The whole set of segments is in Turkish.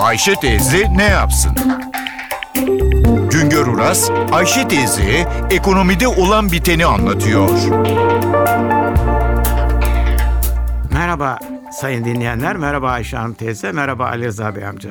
Ayşe teyze ne yapsın? Güngör Uras, Ayşe teyze ekonomide olan biteni anlatıyor. Merhaba sayın dinleyenler, merhaba Ayşe Hanım teyze, merhaba Ali Rıza Bey amca.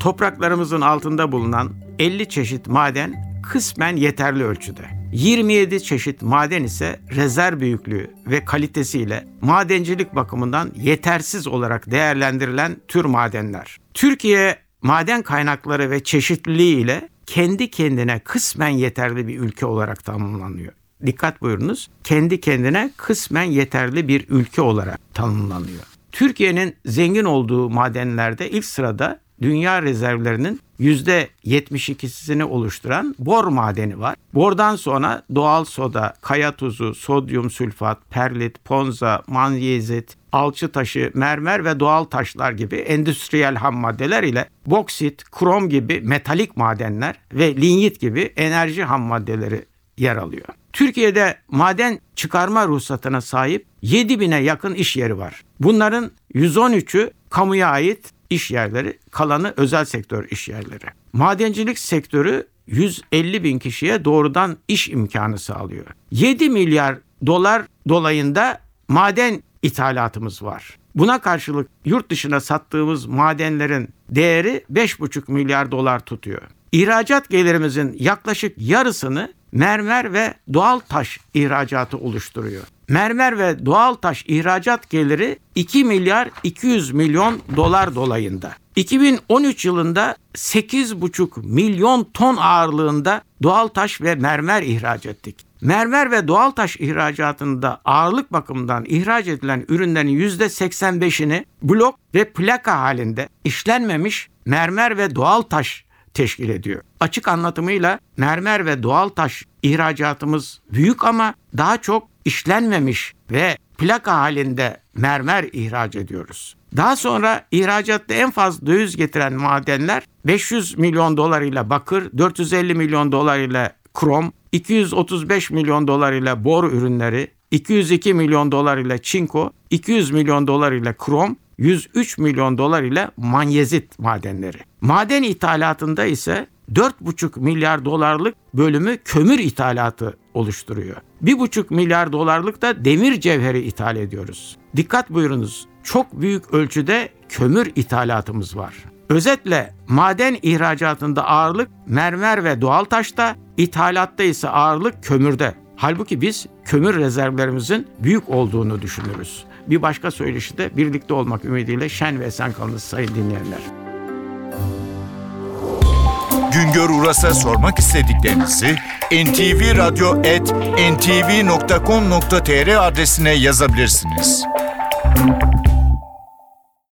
Topraklarımızın altında bulunan 50 çeşit maden kısmen yeterli ölçüde. 27 çeşit maden ise rezerv büyüklüğü ve kalitesiyle madencilik bakımından yetersiz olarak değerlendirilen tür madenler. Türkiye maden kaynakları ve çeşitliliği ile kendi kendine kısmen yeterli bir ülke olarak tanımlanıyor. Dikkat buyurunuz. Kendi kendine kısmen yeterli bir ülke olarak tanımlanıyor. Türkiye'nin zengin olduğu madenlerde ilk sırada dünya rezervlerinin %72'sini oluşturan bor madeni var. Bordan sonra doğal soda, kaya tuzu, sodyum sülfat, perlit, ponza, manyezit, alçı taşı, mermer ve doğal taşlar gibi endüstriyel ham maddeler ile boksit, krom gibi metalik madenler ve linyit gibi enerji ham maddeleri yer alıyor. Türkiye'de maden çıkarma ruhsatına sahip 7000'e yakın iş yeri var. Bunların 113'ü kamuya ait iş yerleri, kalanı özel sektör iş yerleri. Madencilik sektörü 150 bin kişiye doğrudan iş imkanı sağlıyor. 7 milyar dolar dolayında maden ithalatımız var. Buna karşılık yurt dışına sattığımız madenlerin değeri 5,5 milyar dolar tutuyor. İhracat gelirimizin yaklaşık yarısını mermer ve doğal taş ihracatı oluşturuyor. Mermer ve doğal taş ihracat geliri 2 milyar 200 milyon dolar dolayında. 2013 yılında 8,5 milyon ton ağırlığında doğal taş ve mermer ihraç ettik. Mermer ve doğal taş ihracatında ağırlık bakımından ihraç edilen ürünlerin %85'ini blok ve plaka halinde işlenmemiş mermer ve doğal taş teşkil ediyor. Açık anlatımıyla mermer ve doğal taş ihracatımız büyük ama daha çok işlenmemiş ve plaka halinde mermer ihraç ediyoruz. Daha sonra ihracatta en fazla döviz getiren madenler 500 milyon dolar ile bakır, 450 milyon dolar ile krom, 235 milyon dolar ile bor ürünleri, 202 milyon dolar ile çinko, 200 milyon dolar ile krom, 103 milyon dolar ile manyezit madenleri. Maden ithalatında ise 4,5 milyar dolarlık bölümü kömür ithalatı oluşturuyor. 1,5 milyar dolarlık da demir cevheri ithal ediyoruz. Dikkat buyurunuz. Çok büyük ölçüde kömür ithalatımız var. Özetle maden ihracatında ağırlık mermer ve doğal taşta, ithalatta ise ağırlık kömürde. Halbuki biz kömür rezervlerimizin büyük olduğunu düşünürüz. Bir başka söyleşi de birlikte olmak ümidiyle şen ve esen kalınız sayın dinleyenler. Güngör Uras'a sormak istediklerinizi ntvradio.com.tr adresine yazabilirsiniz.